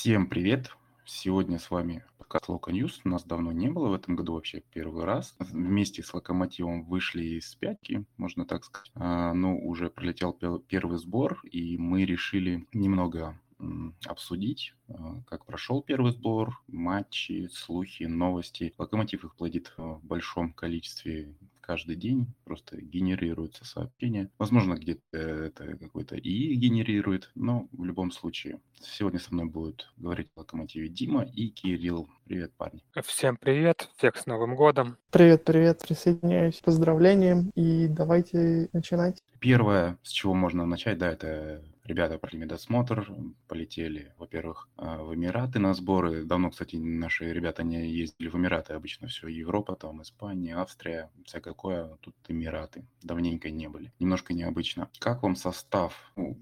Всем привет! Сегодня с вами подкаст Локо News. Нас давно не было в этом году вообще первый раз. Вместе с Локомотивом вышли из спячки, можно так сказать. А, ну, уже пролетел первый сбор, и мы решили немного обсудить, а, как прошел первый сбор, матчи, слухи, новости. Локомотив их плодит в большом количестве каждый день просто генерируются сообщения. Возможно, где-то это какой-то и генерирует, но в любом случае. Сегодня со мной будут говорить о Локомотиве Дима и Кирилл. Привет, парни. Всем привет, всех с Новым годом. Привет, привет, присоединяюсь к поздравлениям и давайте начинать. Первое, с чего можно начать, да, это Ребята провели медосмотр, полетели, во-первых, а, в Эмираты на сборы. Давно, кстати, наши ребята не ездили в Эмираты. Обычно все Европа, там Испания, Австрия, всякое такое. Тут Эмираты. Давненько не были. Немножко необычно. Как вам состав? Ну,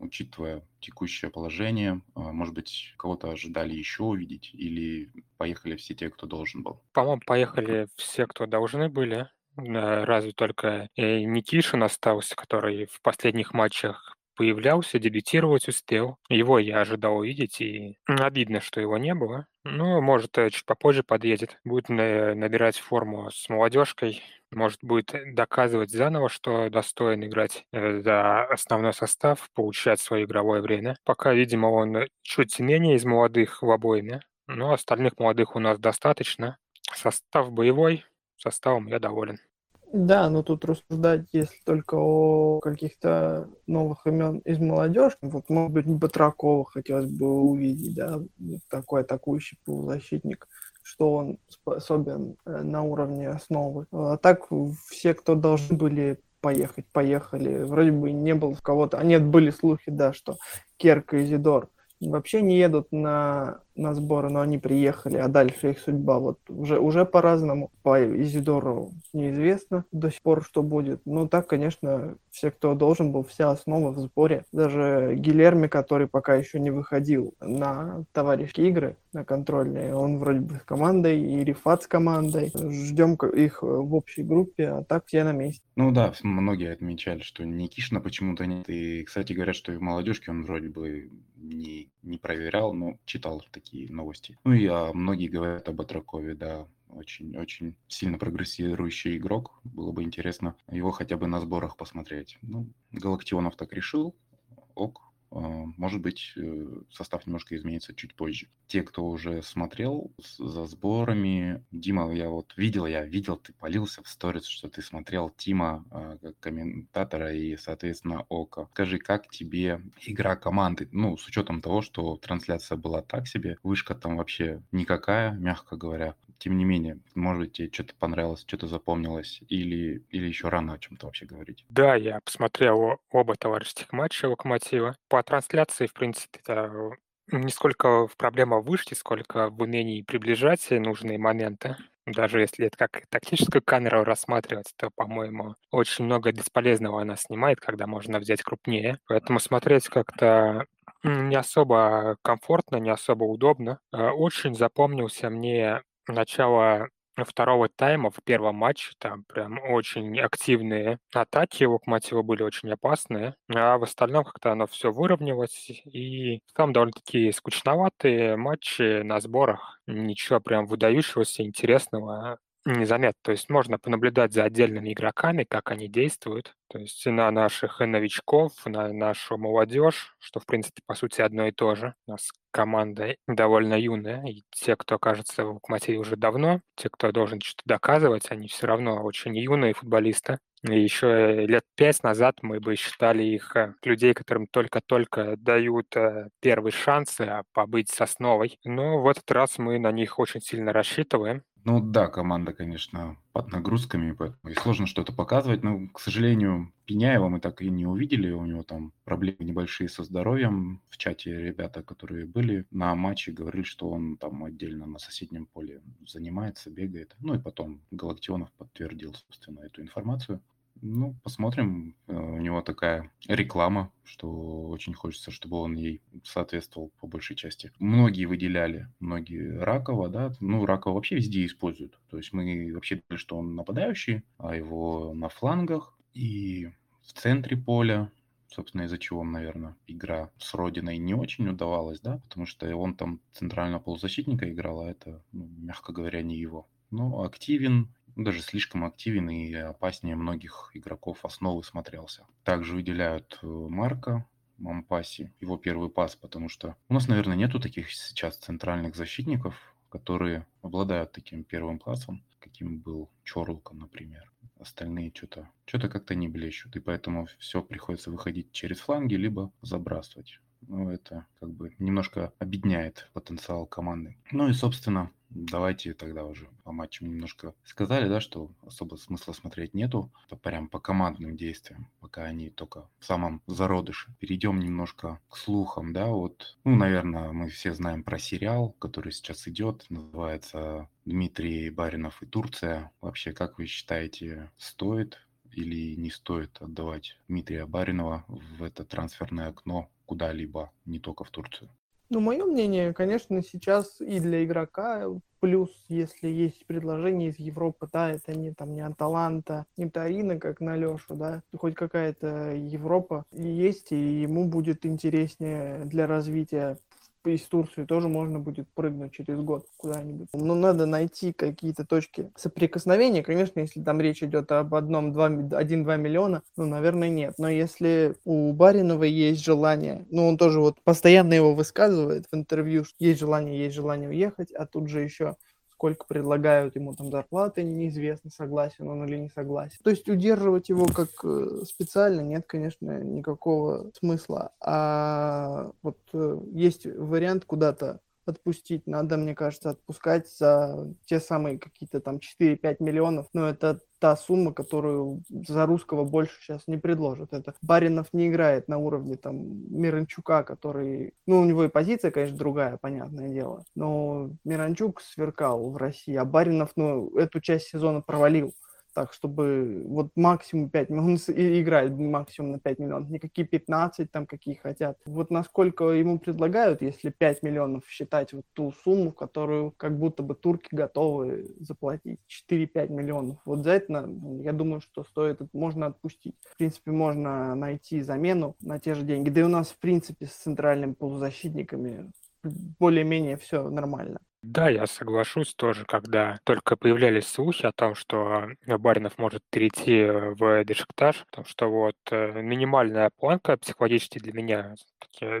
учитывая текущее положение, а, может быть, кого-то ожидали еще увидеть или поехали все те, кто должен был? По-моему, поехали все, кто должны были. Разве только э, Никишин остался, который в последних матчах появлялся, дебютировать успел. Его я ожидал увидеть, и обидно, что его не было. Ну, может, э, чуть попозже подъедет. Будет набирать форму с молодежкой. Может, будет доказывать заново, что достоин играть э, за основной состав, получать свое игровое время. Пока, видимо, он чуть менее из молодых в обойме. Но остальных молодых у нас достаточно. Состав боевой, составом я доволен. Да, но тут рассуждать, если только о каких-то новых имен из молодежи, вот, может быть, Батракова хотелось бы увидеть, да, такой атакующий полузащитник, что он способен э, на уровне основы. А так все, кто должны были поехать, поехали. Вроде бы не было кого-то. А нет, были слухи, да, что Керк и Изидор вообще не едут на на сборы, но они приехали, а дальше их судьба вот уже, уже по-разному. По Изидору неизвестно до сих пор, что будет. Но так, конечно, все, кто должен был, вся основа в сборе. Даже Гилерми, который пока еще не выходил на товарищеские игры, на контрольные, он вроде бы с командой, и Рифат с командой. Ждем их в общей группе, а так все на месте. Ну да, многие отмечали, что Никишина почему-то нет. И, кстати, говорят, что и в молодежке он вроде бы не, не проверял, но читал такие новости. Ну и а, многие говорят об Атракове, да, очень-очень сильно прогрессирующий игрок. Было бы интересно его хотя бы на сборах посмотреть. Ну, Галактионов так решил, ок, может быть, э, состав немножко изменится чуть позже. Те, кто уже смотрел за сборами, Дима, я вот видел, я видел, ты полился в сторис, что ты смотрел Тима а, как комментатора и, соответственно, Ока. Скажи, как тебе игра команды? Ну, с учетом того, что трансляция была так себе, вышка там вообще никакая, мягко говоря. Тем не менее, может быть, тебе что-то понравилось, что-то запомнилось, или, или еще рано о чем-то вообще говорить? Да, я посмотрел оба товарищеских матча Локомотива. По трансляции, в принципе, это не сколько проблема вышки, сколько в умении приближать нужные моменты. Даже если это как тактическую камеру рассматривать, то, по-моему, очень много бесполезного она снимает, когда можно взять крупнее. Поэтому смотреть как-то не особо комфортно, не особо удобно. Э, очень запомнился мне начало второго тайма в первом матче там прям очень активные атаки у Локомотива были очень опасные, а в остальном как-то оно все выровнялось, и там довольно-таки скучноватые матчи на сборах. Ничего прям выдающегося, интересного незаметно. То есть можно понаблюдать за отдельными игроками, как они действуют. То есть на наших новичков, на нашу молодежь, что, в принципе, по сути, одно и то же. У нас команда довольно юная, и те, кто окажется в Локомотиве уже давно, те, кто должен что-то доказывать, они все равно очень юные футболисты. И еще лет пять назад мы бы считали их э, людей, которым только-только дают э, первый шанс э, побыть с основой. Но в этот раз мы на них очень сильно рассчитываем. Ну да, команда, конечно, под нагрузками, поэтому и сложно что-то показывать. Но, к сожалению, Пеняева мы так и не увидели. У него там проблемы небольшие со здоровьем. В чате ребята, которые были на матче, говорили, что он там отдельно на соседнем поле занимается, бегает. Ну и потом Галактионов подтвердил, собственно, эту информацию. Ну, посмотрим. Э, у него такая реклама, что очень хочется, чтобы он ей соответствовал по большей части. Многие выделяли, многие Ракова, да. Ну, Ракова вообще везде используют. То есть мы вообще думали, что он нападающий, а его на флангах и в центре поля, собственно, из-за чего, наверное, игра с Родиной не очень удавалась, да, потому что он там центрального полузащитника играл, а это, ну, мягко говоря, не его. Но активен, даже слишком активен и опаснее многих игроков основы смотрелся. Также выделяют э, Марка, Мампаси, его первый пас, потому что у нас, наверное, нету таких сейчас центральных защитников, которые обладают таким первым классом, каким был Чорлка, например. Остальные что-то что-то как-то не блещут, и поэтому все приходится выходить через фланги, либо забрасывать. Ну, это как бы немножко объединяет потенциал команды. Ну и, собственно, давайте тогда уже по матчам немножко сказали, да, что особо смысла смотреть нету, по, прям по командным действиям, пока они только в самом зародыше. Перейдем немножко к слухам, да, вот, ну, наверное, мы все знаем про сериал, который сейчас идет, называется «Дмитрий Баринов и Турция». Вообще, как вы считаете, стоит или не стоит отдавать Дмитрия Баринова в это трансферное окно куда-либо, не только в Турцию? Ну, мое мнение, конечно, сейчас и для игрока плюс, если есть предложение из Европы, да, это не там не Аталанта, не Тарина, как на Лешу, да, хоть какая-то Европа есть, и ему будет интереснее для развития из Турции тоже можно будет прыгнуть через год куда-нибудь. Но надо найти какие-то точки соприкосновения. Конечно, если там речь идет об одном, два, один-два миллиона, ну, наверное, нет. Но если у Баринова есть желание, ну, он тоже вот постоянно его высказывает в интервью, что есть желание, есть желание уехать, а тут же еще сколько предлагают ему там зарплаты, неизвестно, согласен он или не согласен. То есть удерживать его как э, специально нет, конечно, никакого смысла. А вот э, есть вариант куда-то отпустить. Надо, мне кажется, отпускать за те самые какие-то там 4-5 миллионов. Но это та сумма, которую за русского больше сейчас не предложат. Это Баринов не играет на уровне там Миранчука, который... Ну, у него и позиция, конечно, другая, понятное дело. Но Миранчук сверкал в России, а Баринов, ну, эту часть сезона провалил так, чтобы вот максимум 5 миллионов, он играет максимум на 5 миллионов, никакие 15 там, какие хотят. Вот насколько ему предлагают, если 5 миллионов считать вот ту сумму, которую как будто бы турки готовы заплатить, 4-5 миллионов. Вот за это, я думаю, что стоит, можно отпустить. В принципе, можно найти замену на те же деньги. Да и у нас, в принципе, с центральными полузащитниками более-менее все нормально. Да, я соглашусь тоже, когда только появлялись слухи о том, что Баринов может перейти в Бешикташ, потому что вот э, минимальная планка психологически для меня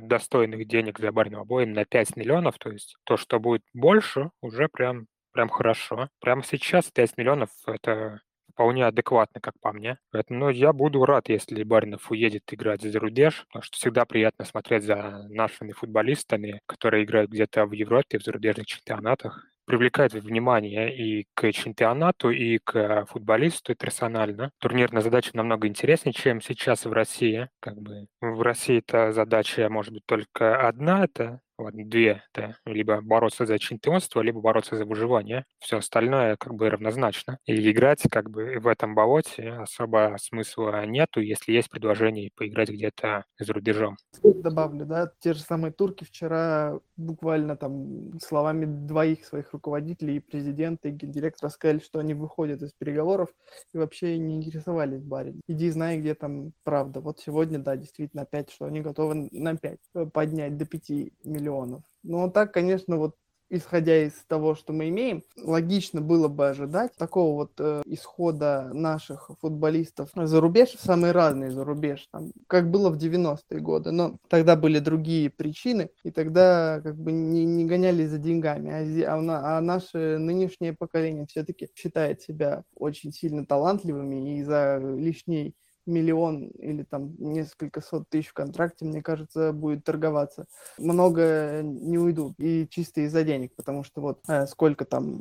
достойных денег за Баринова было именно 5 миллионов, то есть то, что будет больше, уже прям прям хорошо. Прямо сейчас 5 миллионов — это вполне адекватно, как по мне. Поэтому ну, я буду рад, если Баринов уедет играть за рубеж, потому что всегда приятно смотреть за нашими футболистами, которые играют где-то в Европе, в зарубежных чемпионатах привлекает внимание и к чемпионату, и к футболисту персонально. Турнирная задача намного интереснее, чем сейчас в России. Как бы в России эта задача может быть только одна, это ладно, две, это либо бороться за чемпионство, либо бороться за выживание. Все остальное как бы равнозначно. И играть как бы в этом болоте особо смысла нету, если есть предложение поиграть где-то за рубежом. Добавлю, да, те же самые турки вчера буквально там словами двоих своих руководителей, и президента, и гендиректора сказали, что они выходят из переговоров и вообще не интересовались барин. Иди знай, где там правда. Вот сегодня, да, действительно, опять, что они готовы на 5 поднять до 5 миллионов миллионов. Ну, а так, конечно, вот исходя из того, что мы имеем, логично было бы ожидать такого вот э, исхода наших футболистов за рубеж, самые разные за рубеж, там, как было в 90-е годы. Но тогда были другие причины, и тогда как бы не, не гонялись за деньгами. А, а, а наше нынешнее поколение все-таки считает себя очень сильно талантливыми и за лишний миллион или там несколько сот тысяч в контракте, мне кажется, будет торговаться. Много не уйдут и чисто из-за денег, потому что вот э, сколько там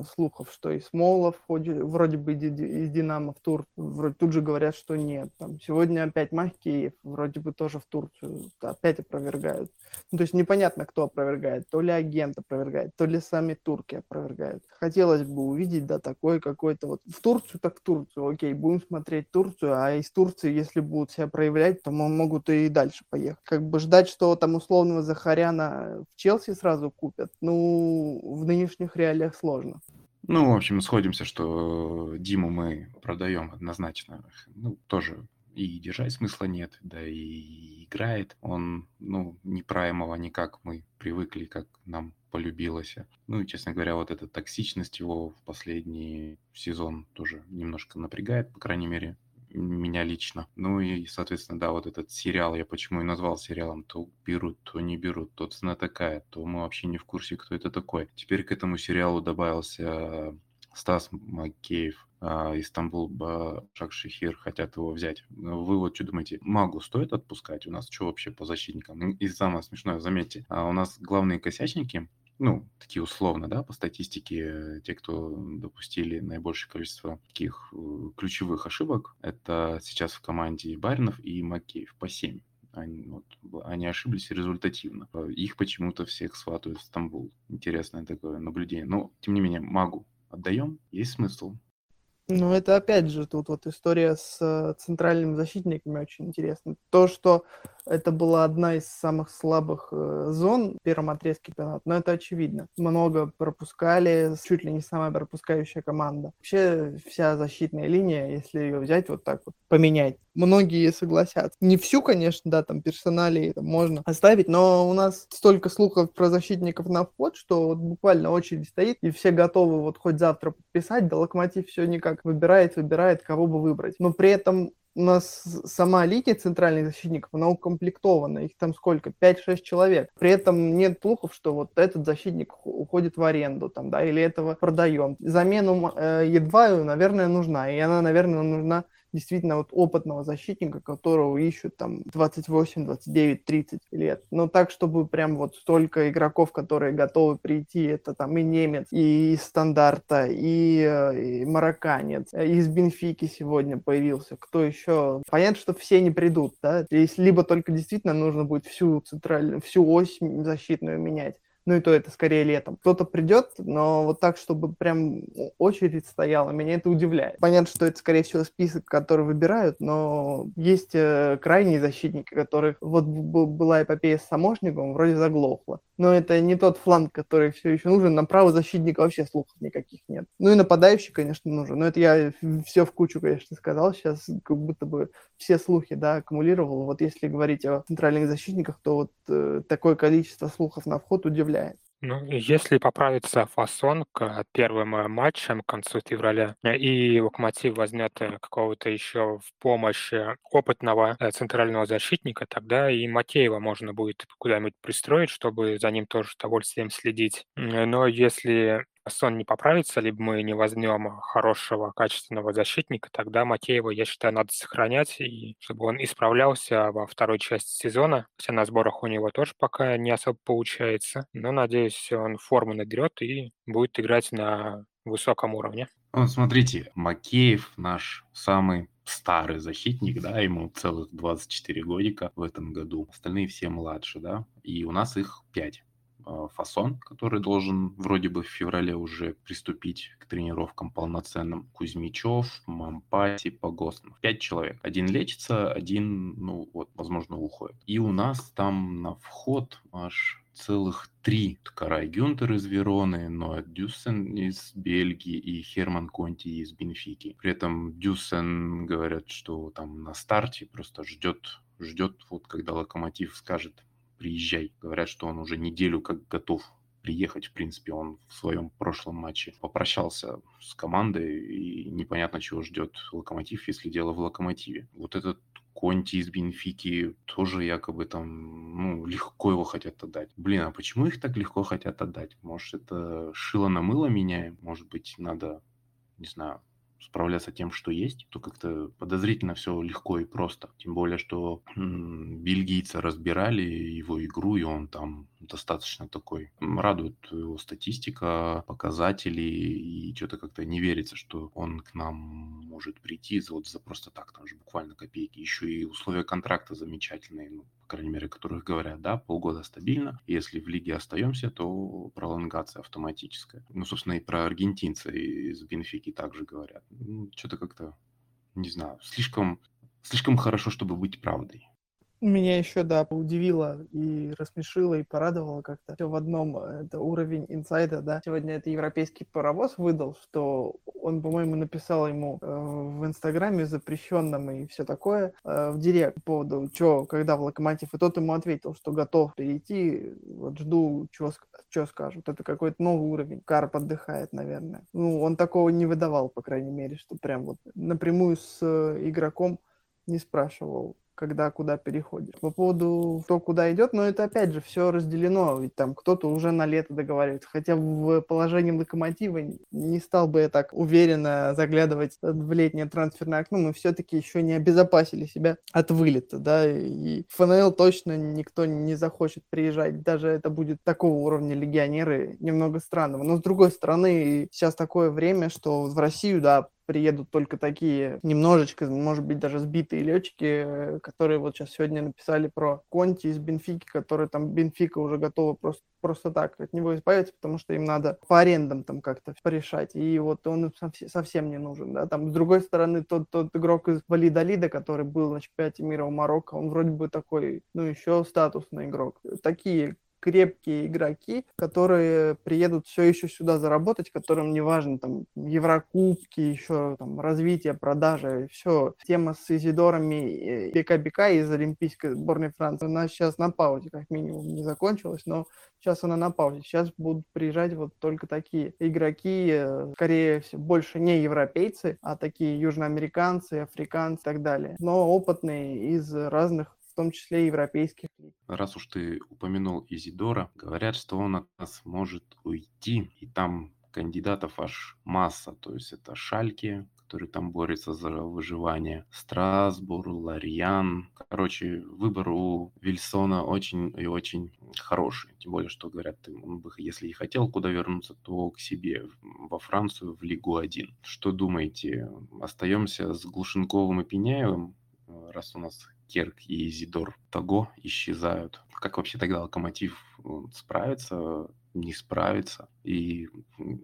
э, слухов, что и Смолов вроде, бы из Динамо в Тур, вроде тут же говорят, что нет. Там, сегодня опять Махкиев, вроде бы тоже в Турцию, опять опровергают. Ну, то есть непонятно, кто опровергает. То ли агент опровергает, то ли сами турки опровергают. Хотелось бы увидеть, да, такой какой-то вот в Турцию, так в Турцию. Окей, будем смотреть Турцию, а из Турции, если будут себя проявлять, то могут и дальше поехать. Как бы ждать, что там условного Захаряна в Челси сразу купят, ну, в нынешних реалиях сложно. Ну, в общем, сходимся, что Диму мы продаем однозначно. Ну, тоже и держать смысла нет, да и играет он, ну, не праймово никак мы привыкли, как нам полюбилось. Ну и, честно говоря, вот эта токсичность его в последний сезон тоже немножко напрягает, по крайней мере, меня лично. Ну и, соответственно, да, вот этот сериал, я почему и назвал сериалом, то берут, то не берут, то цена такая, то мы вообще не в курсе, кто это такой. Теперь к этому сериалу добавился Стас Макеев, а, Истамбул Шахшихир хотят его взять. Вы вот что думаете, Магу стоит отпускать? У нас что вообще по защитникам? И самое смешное, заметьте, а у нас главные косячники ну, такие условно, да, по статистике, те, кто допустили наибольшее количество таких э, ключевых ошибок, это сейчас в команде Баринов и Макеев по 7. Они, вот, они ошиблись результативно. Их почему-то всех сватают в Стамбул. Интересное такое наблюдение. Но, тем не менее, Магу отдаем, есть смысл. Ну, это опять же тут вот история с э, центральными защитниками очень интересна. То, что это была одна из самых слабых э, зон в первом отрезке чемпионата, но это очевидно. Много пропускали, чуть ли не самая пропускающая команда. Вообще вся защитная линия, если ее взять вот так вот, поменять, многие согласятся. Не всю, конечно, да, там персоналии там можно оставить, но у нас столько слухов про защитников на вход, что вот буквально очередь стоит, и все готовы вот хоть завтра подписать, да Локомотив все никак выбирает, выбирает, кого бы выбрать. Но при этом у нас сама линия центральных защитников, она укомплектована, их там сколько, 5-6 человек. При этом нет слухов, что вот этот защитник уходит в аренду, там, да, или этого продаем. Замену э, Едваю, наверное, нужна, и она, наверное, нужна действительно вот опытного защитника, которого ищут там 28, 29, 30 лет. Но так, чтобы прям вот столько игроков, которые готовы прийти, это там и немец, и из стандарта, и, э, и марокканец, э, из Бенфики сегодня появился. Кто еще? Понятно, что все не придут, да? Здесь либо только действительно нужно будет всю центральную, всю ось защитную менять, ну и то это скорее летом. Кто-то придет, но вот так, чтобы прям очередь стояла, меня это удивляет. Понятно, что это, скорее всего, список, который выбирают, но есть э, крайние защитники, которых вот была эпопея с Самошником, вроде заглохла. Но это не тот фланг, который все еще нужен. На право защитника вообще слухов никаких нет. Ну и нападающий, конечно, нужен. Но это я все в кучу, конечно, сказал. Сейчас как будто бы все слухи, да, аккумулировал. Вот если говорить о центральных защитниках, то вот э, такое количество слухов на вход удивляет удивляет. Ну, если поправится фасон к первым э, матчам к концу февраля, э, и Локомотив возьмет э, какого-то еще в помощь опытного центрального защитника, тогда и Макеева можно будет куда-нибудь пристроить, чтобы за ним тоже с удовольствием следить. Но если сон не поправится, либо мы не возьмем хорошего, качественного защитника, тогда Макеева, я считаю, надо сохранять, и чтобы он исправлялся во второй части сезона. Хотя на сборах у него тоже пока не особо получается. Но, надеюсь, он форму наберет и будет играть на высоком уровне. Смотрите, Макеев наш самый старый защитник, да, ему целых 24 годика в этом году. Остальные все младше, да, и у нас их 5. А, фасон, который должен вроде бы в феврале уже приступить к тренировкам полноценным. Кузьмичев, Мампати, Погоснов. Пять человек. Один лечится, один, ну вот, возможно, уходит. И у нас там на вход аж целых три. Карай Гюнтер из Вероны, Ноэ Дюссен из Бельгии и Херман Конти из Бенфики. При этом Дюссен говорят, что там на старте просто ждет ждет, вот когда Локомотив скажет, приезжай. Говорят, что он уже неделю как готов приехать. В принципе, он в своем прошлом матче попрощался с командой, и непонятно, чего ждет Локомотив, если дело в Локомотиве. Вот этот Конти из Бенфики тоже якобы там, ну, легко его хотят отдать. Блин, а почему их так легко хотят отдать? Может, это шило на мыло меняем? Может быть, надо, не знаю, справляться тем, что есть, то как-то подозрительно все легко и просто. Тем более, что м- бельгийцы разбирали его игру, и он там достаточно такой. Радует его статистика, показатели, и что-то как-то не верится, что он к нам может прийти вот за просто так, там же буквально копейки. Еще и условия контракта замечательные, ну, крайней мере, которых говорят, да, полгода стабильно. Если в лиге остаемся, то пролонгация автоматическая. Ну, собственно, и про аргентинца из Бенфики также говорят. Ну, что-то как-то, не знаю, слишком, слишком хорошо, чтобы быть правдой. Меня еще, да, удивило и рассмешило, и порадовало как-то. Все в одном. Это уровень инсайда, да. Сегодня это европейский паровоз выдал, что он, по-моему, написал ему э, в Инстаграме запрещенном и все такое э, в директ по поводу, что, когда в Локомотив. И тот ему ответил, что готов перейти, вот жду, что скажут. Это какой-то новый уровень. Карп отдыхает, наверное. Ну, он такого не выдавал, по крайней мере, что прям вот напрямую с э, игроком не спрашивал когда куда переходишь. По поводу кто куда идет, но это опять же все разделено, ведь там кто-то уже на лето договаривается. Хотя в положении локомотива не стал бы я так уверенно заглядывать в летнее трансферное окно, мы все-таки еще не обезопасили себя от вылета, да, и ФНЛ точно никто не захочет приезжать, даже это будет такого уровня легионеры, немного странного. Но с другой стороны, сейчас такое время, что в Россию, да, приедут только такие немножечко, может быть, даже сбитые летчики, э, которые вот сейчас сегодня написали про Конти из Бенфики, которые там Бенфика уже готова просто просто так от него избавиться, потому что им надо по арендам там как-то порешать, и вот он им совсем не нужен, да, там с другой стороны тот, тот игрок из Валидолида, который был на чемпионате мира у Марокко, он вроде бы такой, ну, еще статусный игрок. Такие крепкие игроки, которые приедут все еще сюда заработать, которым не важно там Еврокубки, еще там развитие, продажи, все. Тема с Изидорами Бека-Бека из Олимпийской сборной Франции, она сейчас на паузе, как минимум, не закончилась, но сейчас она на паузе. Сейчас будут приезжать вот только такие игроки, э, скорее всего, больше не европейцы, а такие южноамериканцы, африканцы и так далее, но опытные из разных том числе европейских лиг. Раз уж ты упомянул Изидора, говорят, что он от нас может уйти, и там кандидатов аж масса, то есть это Шальки, который там борется за выживание, Страсбур, Ларьян. Короче, выбор у Вильсона очень и очень хороший. Тем более, что говорят, он бы, если и хотел куда вернуться, то к себе, во Францию, в Лигу 1. Что думаете, остаемся с Глушенковым и Пеняевым, раз у нас Керк и Зидор Таго исчезают. Как вообще тогда Локомотив справится, не справится? И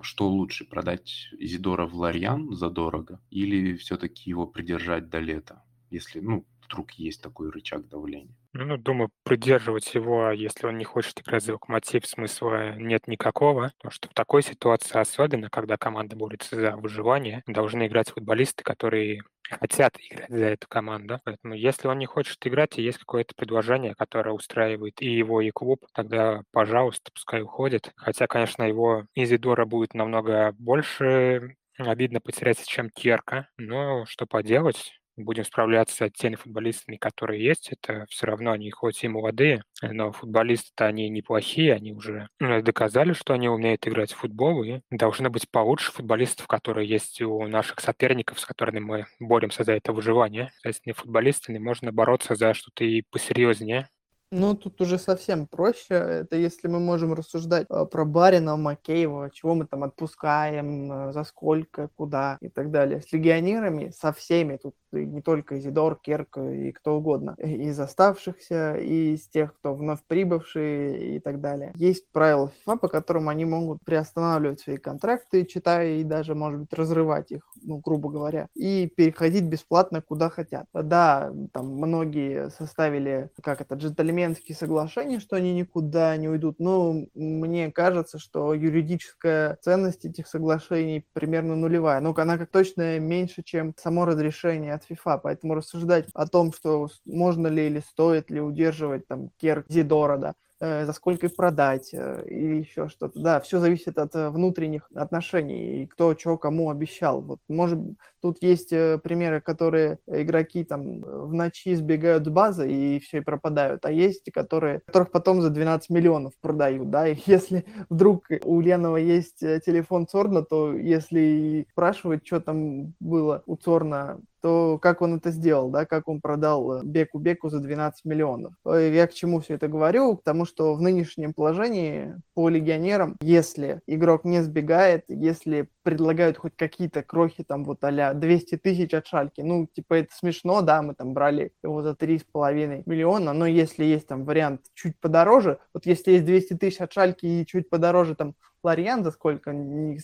что лучше, продать Изидора в Ларьян задорого или все-таки его придержать до лета, если, ну, вдруг есть такой рычаг давления? Ну, думаю, придерживать его, если он не хочет играть за локомотив, смысла нет никакого. Потому что в такой ситуации, особенно когда команда борется за выживание, должны играть футболисты, которые хотят играть за эту команду. Поэтому если он не хочет играть и есть какое-то предложение, которое устраивает и его, и клуб, тогда, пожалуйста, пускай уходит. Хотя, конечно, его Изидора будет намного больше обидно потерять, чем Керка. Но что поделать, будем справляться с теми футболистами, которые есть. Это все равно они хоть и молодые, но футболисты-то они неплохие, они уже ну, доказали, что они умеют играть в футбол, и должны быть получше футболистов, которые есть у наших соперников, с которыми мы боремся за это выживание. С этими футболистами можно бороться за что-то и посерьезнее. Ну, тут уже совсем проще. Это если мы можем рассуждать э, про Барина, Макеева, чего мы там отпускаем, э, за сколько, куда и так далее. С легионерами, со всеми, тут не только Изидор, Керк и кто угодно, из оставшихся, и из тех, кто вновь прибывшие и так далее. Есть правила FIFA, по которым они могут приостанавливать свои контракты, читая и даже, может быть, разрывать их, ну, грубо говоря, и переходить бесплатно куда хотят. Да, там многие составили, как это, джентльменские соглашения, что они никуда не уйдут, но мне кажется, что юридическая ценность этих соглашений примерно нулевая. Ну, она как точно меньше, чем само разрешение от FIFA, поэтому рассуждать о том, что можно ли или стоит ли удерживать там Кер Зидора, да, Э, за сколько их продать э, или еще что-то. Да, все зависит от э, внутренних отношений и кто что кому обещал. Вот, может, тут есть примеры, которые игроки там в ночи сбегают с базы и все и пропадают, а есть, которые, которых потом за 12 миллионов продают, да, и если вдруг у Ленова есть телефон Цорна, то если спрашивать, что там было у Цорна то как он это сделал, да, как он продал Беку Беку за 12 миллионов. Я к чему все это говорю? К тому, что в нынешнем положении по легионерам, если игрок не сбегает, если предлагают хоть какие-то крохи, там вот а 200 тысяч от Шальки, ну, типа, это смешно, да, мы там брали его за 3,5 миллиона, но если есть там вариант чуть подороже, вот если есть 200 тысяч от Шальки и чуть подороже там Лориан, за сколько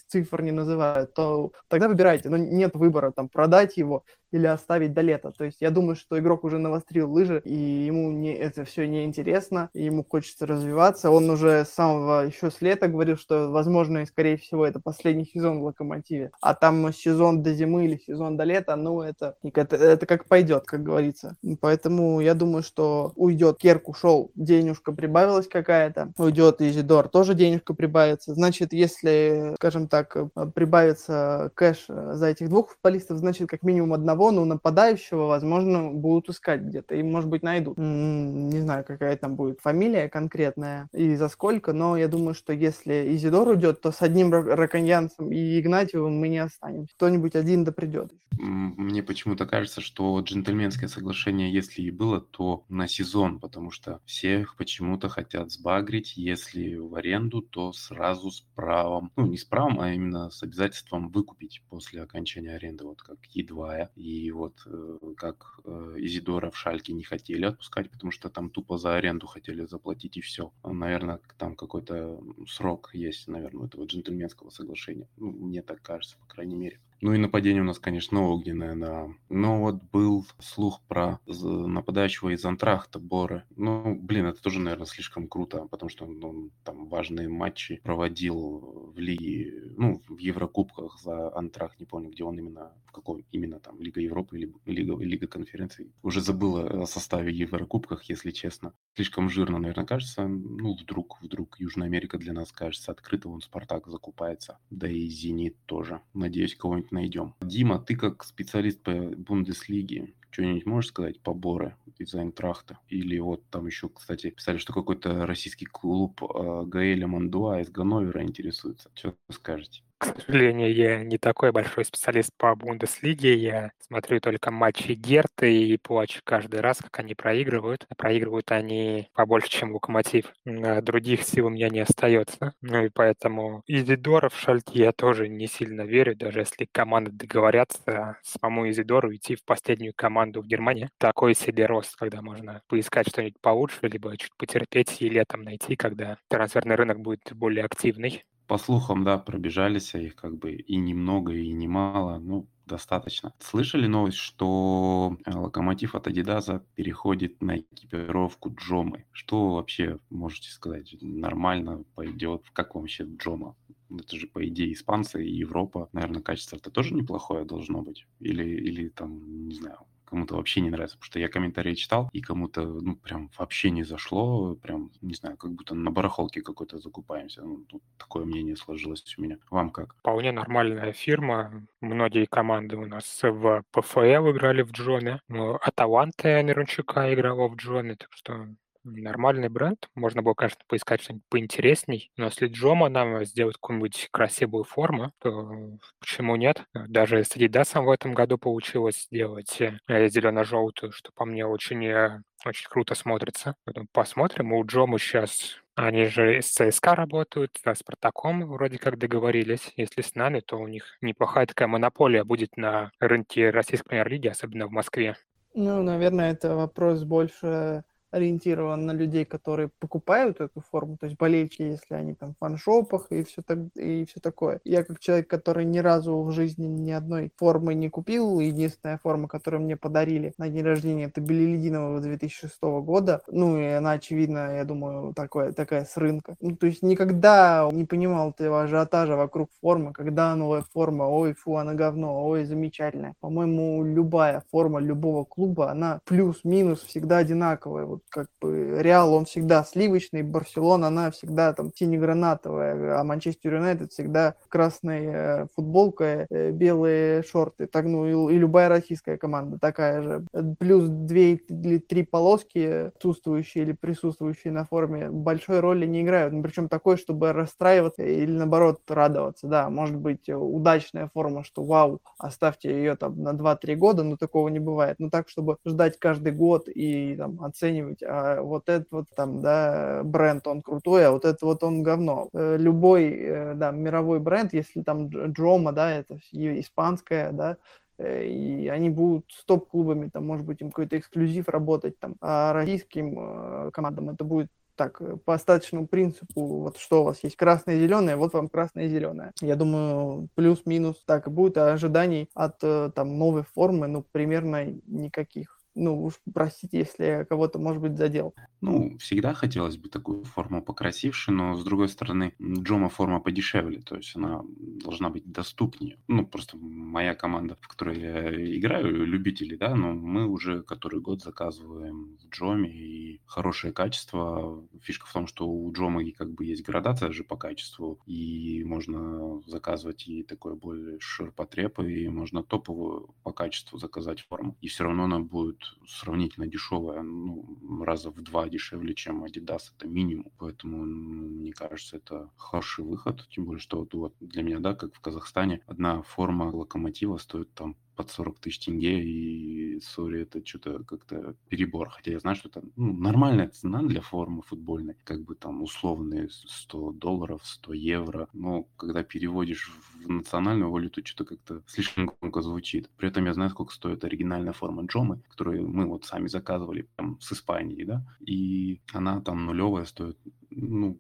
цифр не называют, то тогда выбирайте. Но нет выбора, там, продать его или оставить до лета. То есть я думаю, что игрок уже навострил лыжи, и ему не, это все не интересно, и ему хочется развиваться. Он уже с самого еще с лета говорил, что, возможно, и скорее всего, это последний сезон в Локомотиве. А там сезон до зимы или сезон до лета, ну, это, это, это как пойдет, как говорится. Поэтому я думаю, что уйдет Керк, ушел, денежка прибавилась какая-то, уйдет Изидор, тоже денежка прибавится. Значит, если, скажем так, прибавится кэш за этих двух футболистов, значит, как минимум одного, но нападающего, возможно, будут искать где-то, и, может быть, найдут. Не знаю, какая там будет фамилия конкретная и за сколько, но я думаю, что если Изидор уйдет, то с одним Раконьянцем и Игнатьевым мы не останемся. Кто-нибудь один да придет. Мне почему-то кажется, что джентльменское соглашение, если и было, то на сезон, потому что всех почему-то хотят сбагрить, если в аренду, то сразу с правом, ну не с правом, а именно с обязательством выкупить после окончания аренды, вот как Едвая и вот э, как э, Изидора в Шальке не хотели отпускать, потому что там тупо за аренду хотели заплатить и все. Наверное, там какой-то срок есть, наверное, этого джентльменского соглашения. Ну, мне так кажется, по крайней мере. Ну и нападение у нас, конечно, огненное, да. Но вот был слух про нападающего из Антрахта Бора. Ну, блин, это тоже, наверное, слишком круто, потому что он, он там важные матчи проводил лиге, ну, в Еврокубках за Антрахт, не помню, где он именно, в каком именно там, Лига Европы или Лига, Лига конференций. Уже забыла о составе Еврокубках, если честно. Слишком жирно, наверное, кажется. Ну, вдруг, вдруг Южная Америка для нас кажется открыта, вон Спартак закупается. Да и Зенит тоже. Надеюсь, кого-нибудь найдем. Дима, ты как специалист по Бундеслиге, что-нибудь можешь сказать по Боре из Айнтрахта? Или вот там еще, кстати, писали, что какой-то российский клуб э, Гаэля Мандуа из Ганновера интересуется. Что скажете? К сожалению, я не такой большой специалист по Бундеслиге. Я смотрю только матчи Герты и плачу каждый раз, как они проигрывают. Проигрывают они побольше, чем Локомотив. А других сил у меня не остается. Ну и поэтому Изидора в Шальке я тоже не сильно верю, даже если команды договорятся самому Изидору идти в последнюю команду в Германии. Такой себе рост, когда можно поискать что-нибудь получше, либо чуть потерпеть и летом найти, когда трансферный рынок будет более активный. По слухам, да, пробежались, а их как бы и немного, и немало, ну, достаточно. Слышали новость, что э, локомотив от Адидаса переходит на экипировку Джомы? Что вообще можете сказать? Нормально пойдет? Как вам вообще Джома? Это же, по идее, испанцы и Европа. Наверное, качество-то тоже неплохое должно быть. Или, или там, не знаю, кому-то вообще не нравится, потому что я комментарии читал, и кому-то, ну, прям вообще не зашло, прям, не знаю, как будто на барахолке какой-то закупаемся. Ну, тут такое мнение сложилось у меня. Вам как? Вполне нормальная фирма. Многие команды у нас в ПФЛ играли в Джоне. Аталанта Мирончука играла в Джоне, так что нормальный бренд. Можно было, конечно, поискать что-нибудь поинтересней, но если Джома нам сделать какую-нибудь красивую форму, то почему нет? Даже с Adidas в этом году получилось сделать э, зелено-желтую, что по мне очень, э, очень круто смотрится. Поэтому посмотрим. У Джома сейчас они же с ЦСКА работают, а с Спартаком вроде как договорились. Если с нами, то у них неплохая такая монополия будет на рынке российской премьер-лиги, особенно в Москве. Ну, наверное, это вопрос больше ориентирован на людей, которые покупают эту форму, то есть болельщики, если они там в фаншопах и все, так, и все такое. Я как человек, который ни разу в жизни ни одной формы не купил, единственная форма, которую мне подарили на день рождения, это Белелединового 2006 года, ну и она, очевидно, я думаю, такое, такая с рынка. Ну, то есть никогда не понимал этого ажиотажа вокруг формы, когда новая форма, ой, фу, она говно, ой, замечательная. По-моему, любая форма любого клуба, она плюс-минус всегда одинаковая. Как бы Реал, он всегда сливочный, Барселона, она всегда там сине-гранатовая, а Манчестер Юнайтед всегда красная футболка, э, белые шорты. Так, ну и, и любая российская команда такая же. Плюс две или три полоски, отсутствующие или присутствующие на форме, большой роли не играют. Ну, причем такой, чтобы расстраиваться или наоборот радоваться. Да, может быть удачная форма, что вау, оставьте ее там на 2-3 года, но такого не бывает. Но так, чтобы ждать каждый год и там оценивать оценивать, а вот этот вот там, да, бренд, он крутой, а вот это вот он говно. Э, любой, э, да, мировой бренд, если там Джома, да, это испанская, да, э, и они будут с топ-клубами, там, может быть, им какой-то эксклюзив работать, там, а российским командам это будет так, по остаточному принципу, вот что у вас есть красное и зеленое, вот вам красное и зеленое. Я думаю, плюс-минус так и будет, а ожиданий от там новой формы, ну, примерно никаких ну, уж простите, если я кого-то, может быть, задел. Ну, всегда хотелось бы такую форму покрасивше, но, с другой стороны, Джома форма подешевле, то есть она должна быть доступнее. Ну, просто моя команда, в которой я играю, любители, да, но мы уже который год заказываем в Джоме, и хорошее качество. Фишка в том, что у Джома как бы есть градация же по качеству, и можно заказывать и такое более ширпотреб, и можно топовую по качеству заказать форму. И все равно она будет сравнительно дешевая, ну, раза в два дешевле, чем Adidas, это минимум. Поэтому, ну, мне кажется, это хороший выход, тем более, что вот, вот для меня, да, как в Казахстане, одна форма локомотива стоит там под 40 тысяч тенге, и, сори, это что-то как-то перебор. Хотя я знаю, что это ну, нормальная цена для формы футбольной, как бы там условные 100 долларов, 100 евро. Но когда переводишь в национальную валюту, что-то как-то слишком громко звучит. При этом я знаю, сколько стоит оригинальная форма Джомы, которую мы вот сами заказывали там с Испании, да, и она там нулевая стоит ну,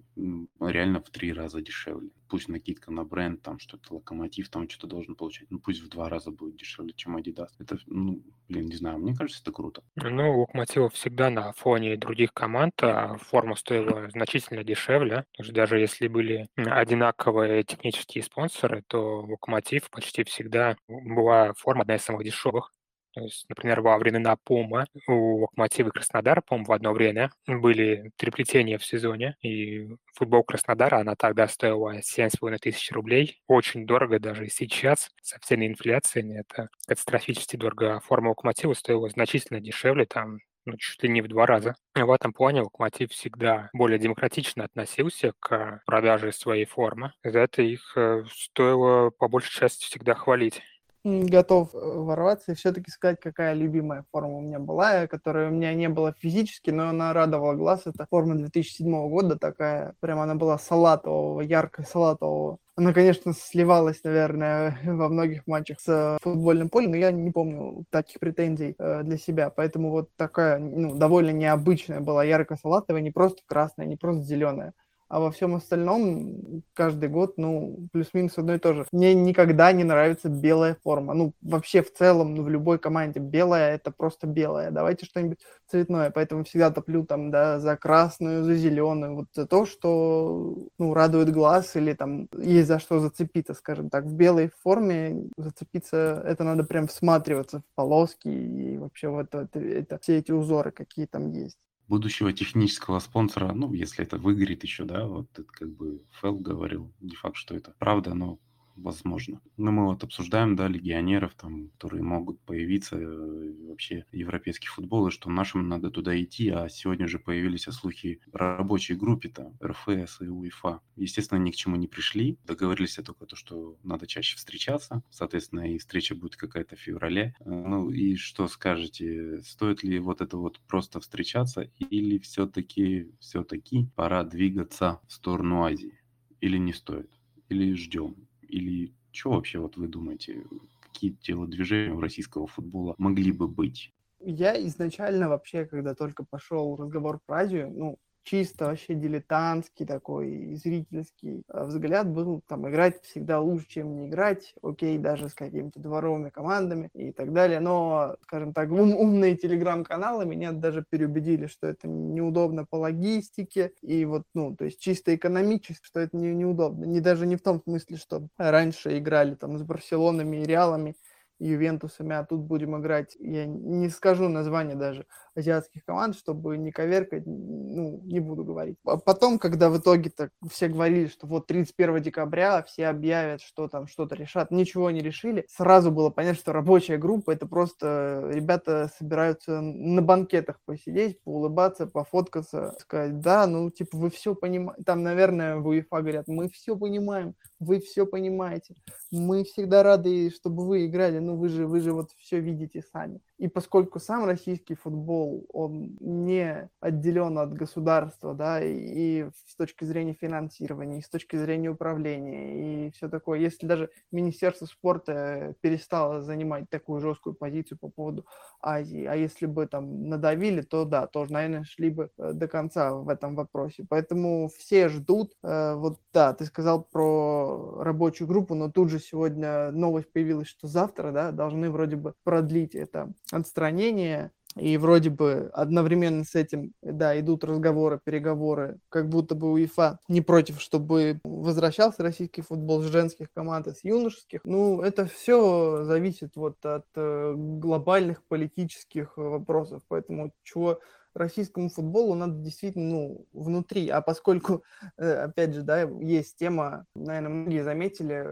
реально в три раза дешевле. Пусть накидка на бренд, там что-то локомотив, там что-то должен получать. Ну, пусть в два раза будет дешевле, чем Adidas. Это, ну, блин, не знаю, мне кажется, это круто. Ну, Локомотив всегда на фоне других команд а форма стоила значительно дешевле. Даже если были одинаковые технические спонсоры, то Локомотив почти всегда была форма одна из самых дешевых. То есть, например, во времена ПОМа у Локомотива и Краснодара, по в одно время были переплетения в сезоне, и футбол Краснодара, она тогда стоила 7,5 тысяч рублей. Очень дорого даже сейчас, со всеми инфляциями, это катастрофически дорого. А форма Локомотива стоила значительно дешевле, там ну, чуть ли не в два раза. В этом плане Локомотив всегда более демократично относился к продаже своей формы. За это их э, стоило по большей части всегда хвалить готов э, ворваться и все-таки сказать, какая любимая форма у меня была, которая у меня не было физически, но она радовала глаз. Это форма 2007 года такая, прям она была салатового, ярко салатового. Она, конечно, сливалась, наверное, во многих матчах с футбольным полем, но я не помню таких претензий э, для себя. Поэтому вот такая, ну, довольно необычная была ярко-салатовая, не просто красная, не просто зеленая а во всем остальном каждый год, ну, плюс-минус одно и то же. Мне никогда не нравится белая форма. Ну, вообще в целом, ну, в любой команде белая — это просто белая. Давайте что-нибудь цветное. Поэтому всегда топлю там, да, за красную, за зеленую. Вот за то, что, ну, радует глаз или там есть за что зацепиться, скажем так. В белой форме зацепиться, это надо прям всматриваться в полоски и вообще вот это, это все эти узоры, какие там есть будущего технического спонсора, ну, если это выгорит еще, да, вот это как бы Фэл говорил, не факт, что это правда, но возможно. Но мы вот обсуждаем, да, легионеров, там, которые могут появиться, э, вообще европейский футбол, и что нашим надо туда идти, а сегодня же появились слухи о рабочей группе-то, РФС и УЕФА. Естественно, ни к чему не пришли, договорились только то, что надо чаще встречаться, соответственно, и встреча будет какая-то в феврале. Э, ну и что скажете, стоит ли вот это вот просто встречаться, или все-таки, все-таки пора двигаться в сторону Азии? Или не стоит? Или ждем? Или что вообще вот вы думаете, какие телодвижения у российского футбола могли бы быть? Я изначально вообще, когда только пошел разговор про Азию, ну, чисто вообще дилетантский такой, зрительский э, взгляд был там играть всегда лучше, чем не играть, окей, даже с какими-то дворовыми командами и так далее, но, скажем так, ум умные телеграм-каналы меня даже переубедили, что это неудобно по логистике и вот, ну, то есть чисто экономически, что это не, неудобно, не даже не в том смысле, что раньше играли там с Барселонами и Реалами, Ювентусами, а тут будем играть, я не скажу название даже, азиатских команд, чтобы не коверкать, ну, не буду говорить. А потом, когда в итоге так все говорили, что вот 31 декабря все объявят, что там что-то решат, ничего не решили, сразу было понятно, что рабочая группа, это просто ребята собираются на банкетах посидеть, поулыбаться, пофоткаться, сказать, да, ну, типа, вы все понимаете, там, наверное, в УЕФА говорят, мы все понимаем, вы все понимаете, мы всегда рады, чтобы вы играли, ну, вы же, вы же вот все видите сами. И поскольку сам российский футбол, он не отделен от государства, да, и, и с точки зрения финансирования, и с точки зрения управления, и все такое. Если даже Министерство спорта перестало занимать такую жесткую позицию по поводу Азии, а если бы там надавили, то да, тоже, наверное, шли бы э, до конца в этом вопросе. Поэтому все ждут. Э, вот да, ты сказал про рабочую группу, но тут же сегодня новость появилась, что завтра, да, должны вроде бы продлить это отстранение, и вроде бы одновременно с этим, да, идут разговоры, переговоры, как будто бы УЕФА не против, чтобы возвращался российский футбол с женских команд и с юношеских. Ну, это все зависит вот от э, глобальных политических вопросов, поэтому чего российскому футболу надо действительно ну, внутри. А поскольку, э, опять же, да, есть тема, наверное, многие заметили,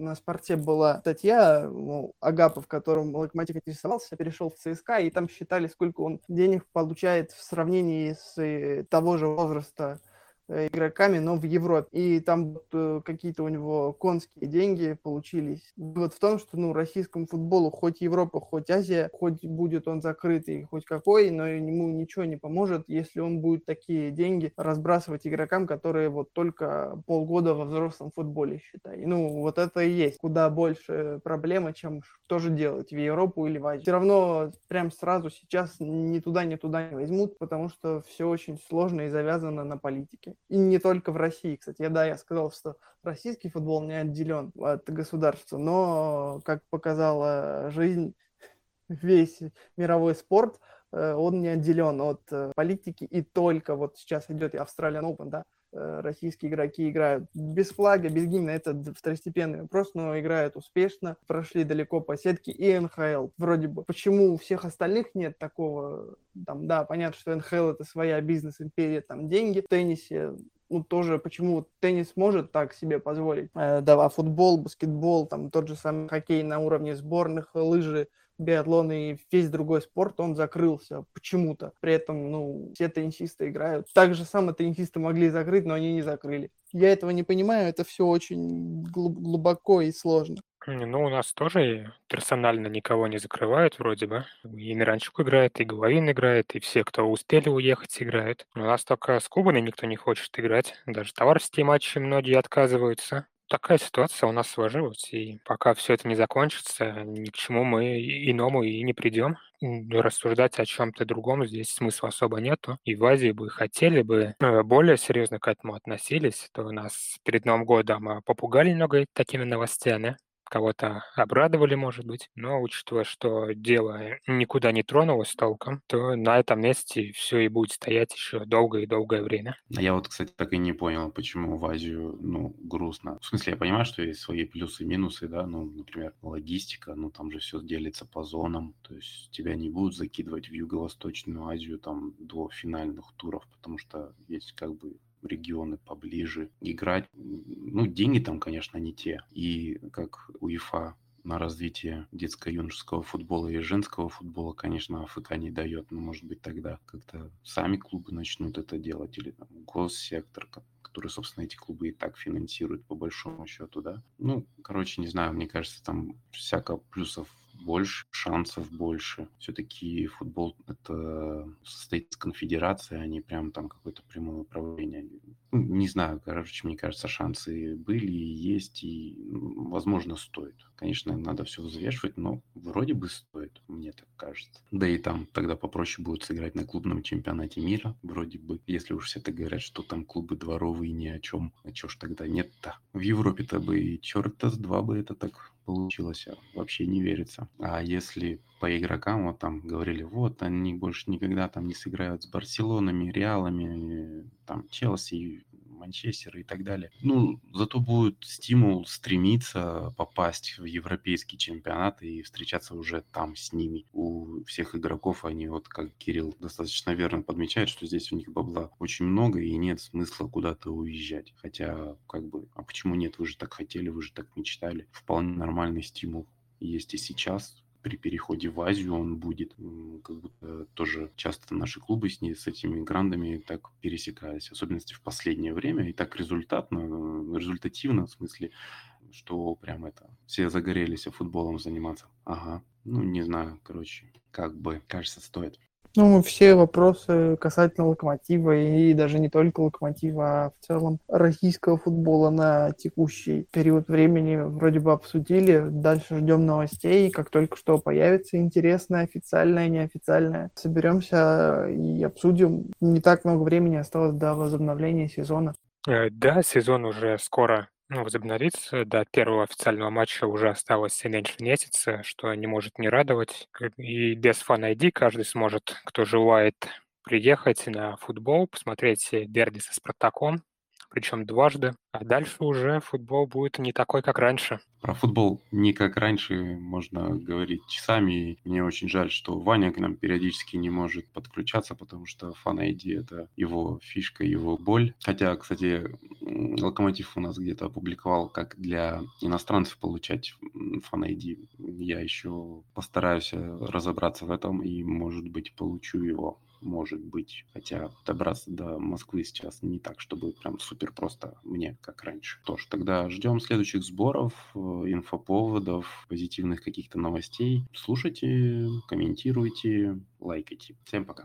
на спорте была статья ну, Агапов, которым Локомотив интересовался, перешел в ЦСКА, и там считали, сколько он денег получает в сравнении с э, того же возраста игроками, но в Европе. И там э, какие-то у него конские деньги получились. Вот в том, что ну, российскому футболу хоть Европа, хоть Азия, хоть будет он закрытый, хоть какой, но ему ничего не поможет, если он будет такие деньги разбрасывать игрокам, которые вот только полгода во взрослом футболе, считай. Ну, вот это и есть куда больше проблема, чем что же делать, в Европу или в Азию. Все равно прям сразу сейчас ни туда, ни туда не возьмут, потому что все очень сложно и завязано на политике. И не только в России, кстати. Я, да, я сказал, что российский футбол не отделен от государства, но, как показала жизнь, весь мировой спорт, э, он не отделен от э, политики, и только вот сейчас идет и Australian Open, да, российские игроки играют без флага, без гимна, это второстепенный вопрос, но играют успешно, прошли далеко по сетке и НХЛ. Вроде бы, почему у всех остальных нет такого там, да, понятно, что НХЛ это своя бизнес-империя, там деньги в теннисе, ну, тоже почему теннис может так себе позволить. Э, да, а футбол, баскетбол, там тот же самый хоккей на уровне сборных, лыжи, биатлон и весь другой спорт, он закрылся почему-то. При этом, ну, все теннисисты играют. Так же самое теннисисты могли закрыть, но они не закрыли. Я этого не понимаю, это все очень глубоко и сложно. Ну, у нас тоже персонально никого не закрывают вроде бы. И Миранчук играет, и Головин играет, и все, кто успели уехать, играют. У нас только с Кубаной никто не хочет играть. Даже товарищеские матчи многие отказываются. Такая ситуация у нас сложилась, и пока все это не закончится, ни к чему мы иному и не придем. Рассуждать о чем-то другом здесь смысла особо нету. И в Азии бы хотели бы э, более серьезно к этому относились, то у нас перед Новым годом а, попугали много такими новостями кого-то обрадовали, может быть, но учитывая, что дело никуда не тронулось толком, то на этом месте все и будет стоять еще долгое и долгое время. Я вот, кстати, так и не понял, почему в Азию, ну, грустно. В смысле, я понимаю, что есть свои плюсы и минусы, да, ну, например, логистика, ну, там же все делится по зонам, то есть тебя не будут закидывать в Юго-Восточную Азию там до финальных туров, потому что есть как бы регионы поближе, играть. Ну, деньги там, конечно, не те. И как УЕФА на развитие детско-юношеского футбола и женского футбола, конечно, АФК не дает. Но, может быть, тогда как-то сами клубы начнут это делать, или там госсектор, который, собственно, эти клубы и так финансирует по большому счету, да. Ну, короче, не знаю, мне кажется, там всяко плюсов больше, шансов больше. Все-таки футбол это состоит из конфедерации, а не прям там какое-то прямое управление. Ну, не знаю, короче, мне кажется, шансы были и есть, и, возможно, стоит. Конечно, надо все взвешивать, но вроде бы стоит, мне так кажется. Да и там тогда попроще будет сыграть на клубном чемпионате мира, вроде бы, если уж все так говорят, что там клубы дворовые ни о чем. А чё ж тогда нет-то? В Европе-то бы и черта с два бы это так получилось, а вообще не верится. А если по игрокам, вот там говорили, вот они больше никогда там не сыграют с Барселонами, Реалами, там Челси, Манчестера и так далее. Ну, зато будет стимул стремиться попасть в европейский чемпионат и встречаться уже там с ними. У всех игроков они, вот как Кирилл достаточно верно подмечает, что здесь у них бабла очень много и нет смысла куда-то уезжать. Хотя, как бы, а почему нет? Вы же так хотели, вы же так мечтали. Вполне нормальный стимул есть и сейчас при переходе в Азию он будет, как будто тоже часто наши клубы с, ней, с этими грандами так пересекались, особенности в последнее время, и так результатно, результативно, в смысле, что прям это, все загорелись футболом заниматься. Ага, Ну, не знаю, короче, как бы, кажется, стоит. Ну, все вопросы касательно локомотива и даже не только локомотива, а в целом российского футбола на текущий период времени вроде бы обсудили. Дальше ждем новостей. Как только что появится интересное, официальное, неофициальное, соберемся и обсудим. Не так много времени осталось до возобновления сезона. Э, да, сезон уже скоро ну, возобновится. До первого официального матча уже осталось меньше месяца, что не может не радовать. И без фан-ID каждый сможет, кто желает, приехать на футбол, посмотреть дерби со Спартаком, причем дважды. А дальше уже футбол будет не такой, как раньше. Про футбол не как раньше можно говорить часами. Мне очень жаль, что Ваня к нам периодически не может подключаться, потому что Fan ID это его фишка, его боль. Хотя, кстати, Локомотив у нас где-то опубликовал, как для иностранцев получать Fan ID. Я еще постараюсь разобраться в этом и, может быть, получу его может быть. Хотя добраться до Москвы сейчас не так, чтобы прям супер просто мне, как раньше. Что ж, тогда ждем следующих сборов, э, инфоповодов, позитивных каких-то новостей. Слушайте, комментируйте, лайкайте. Всем пока.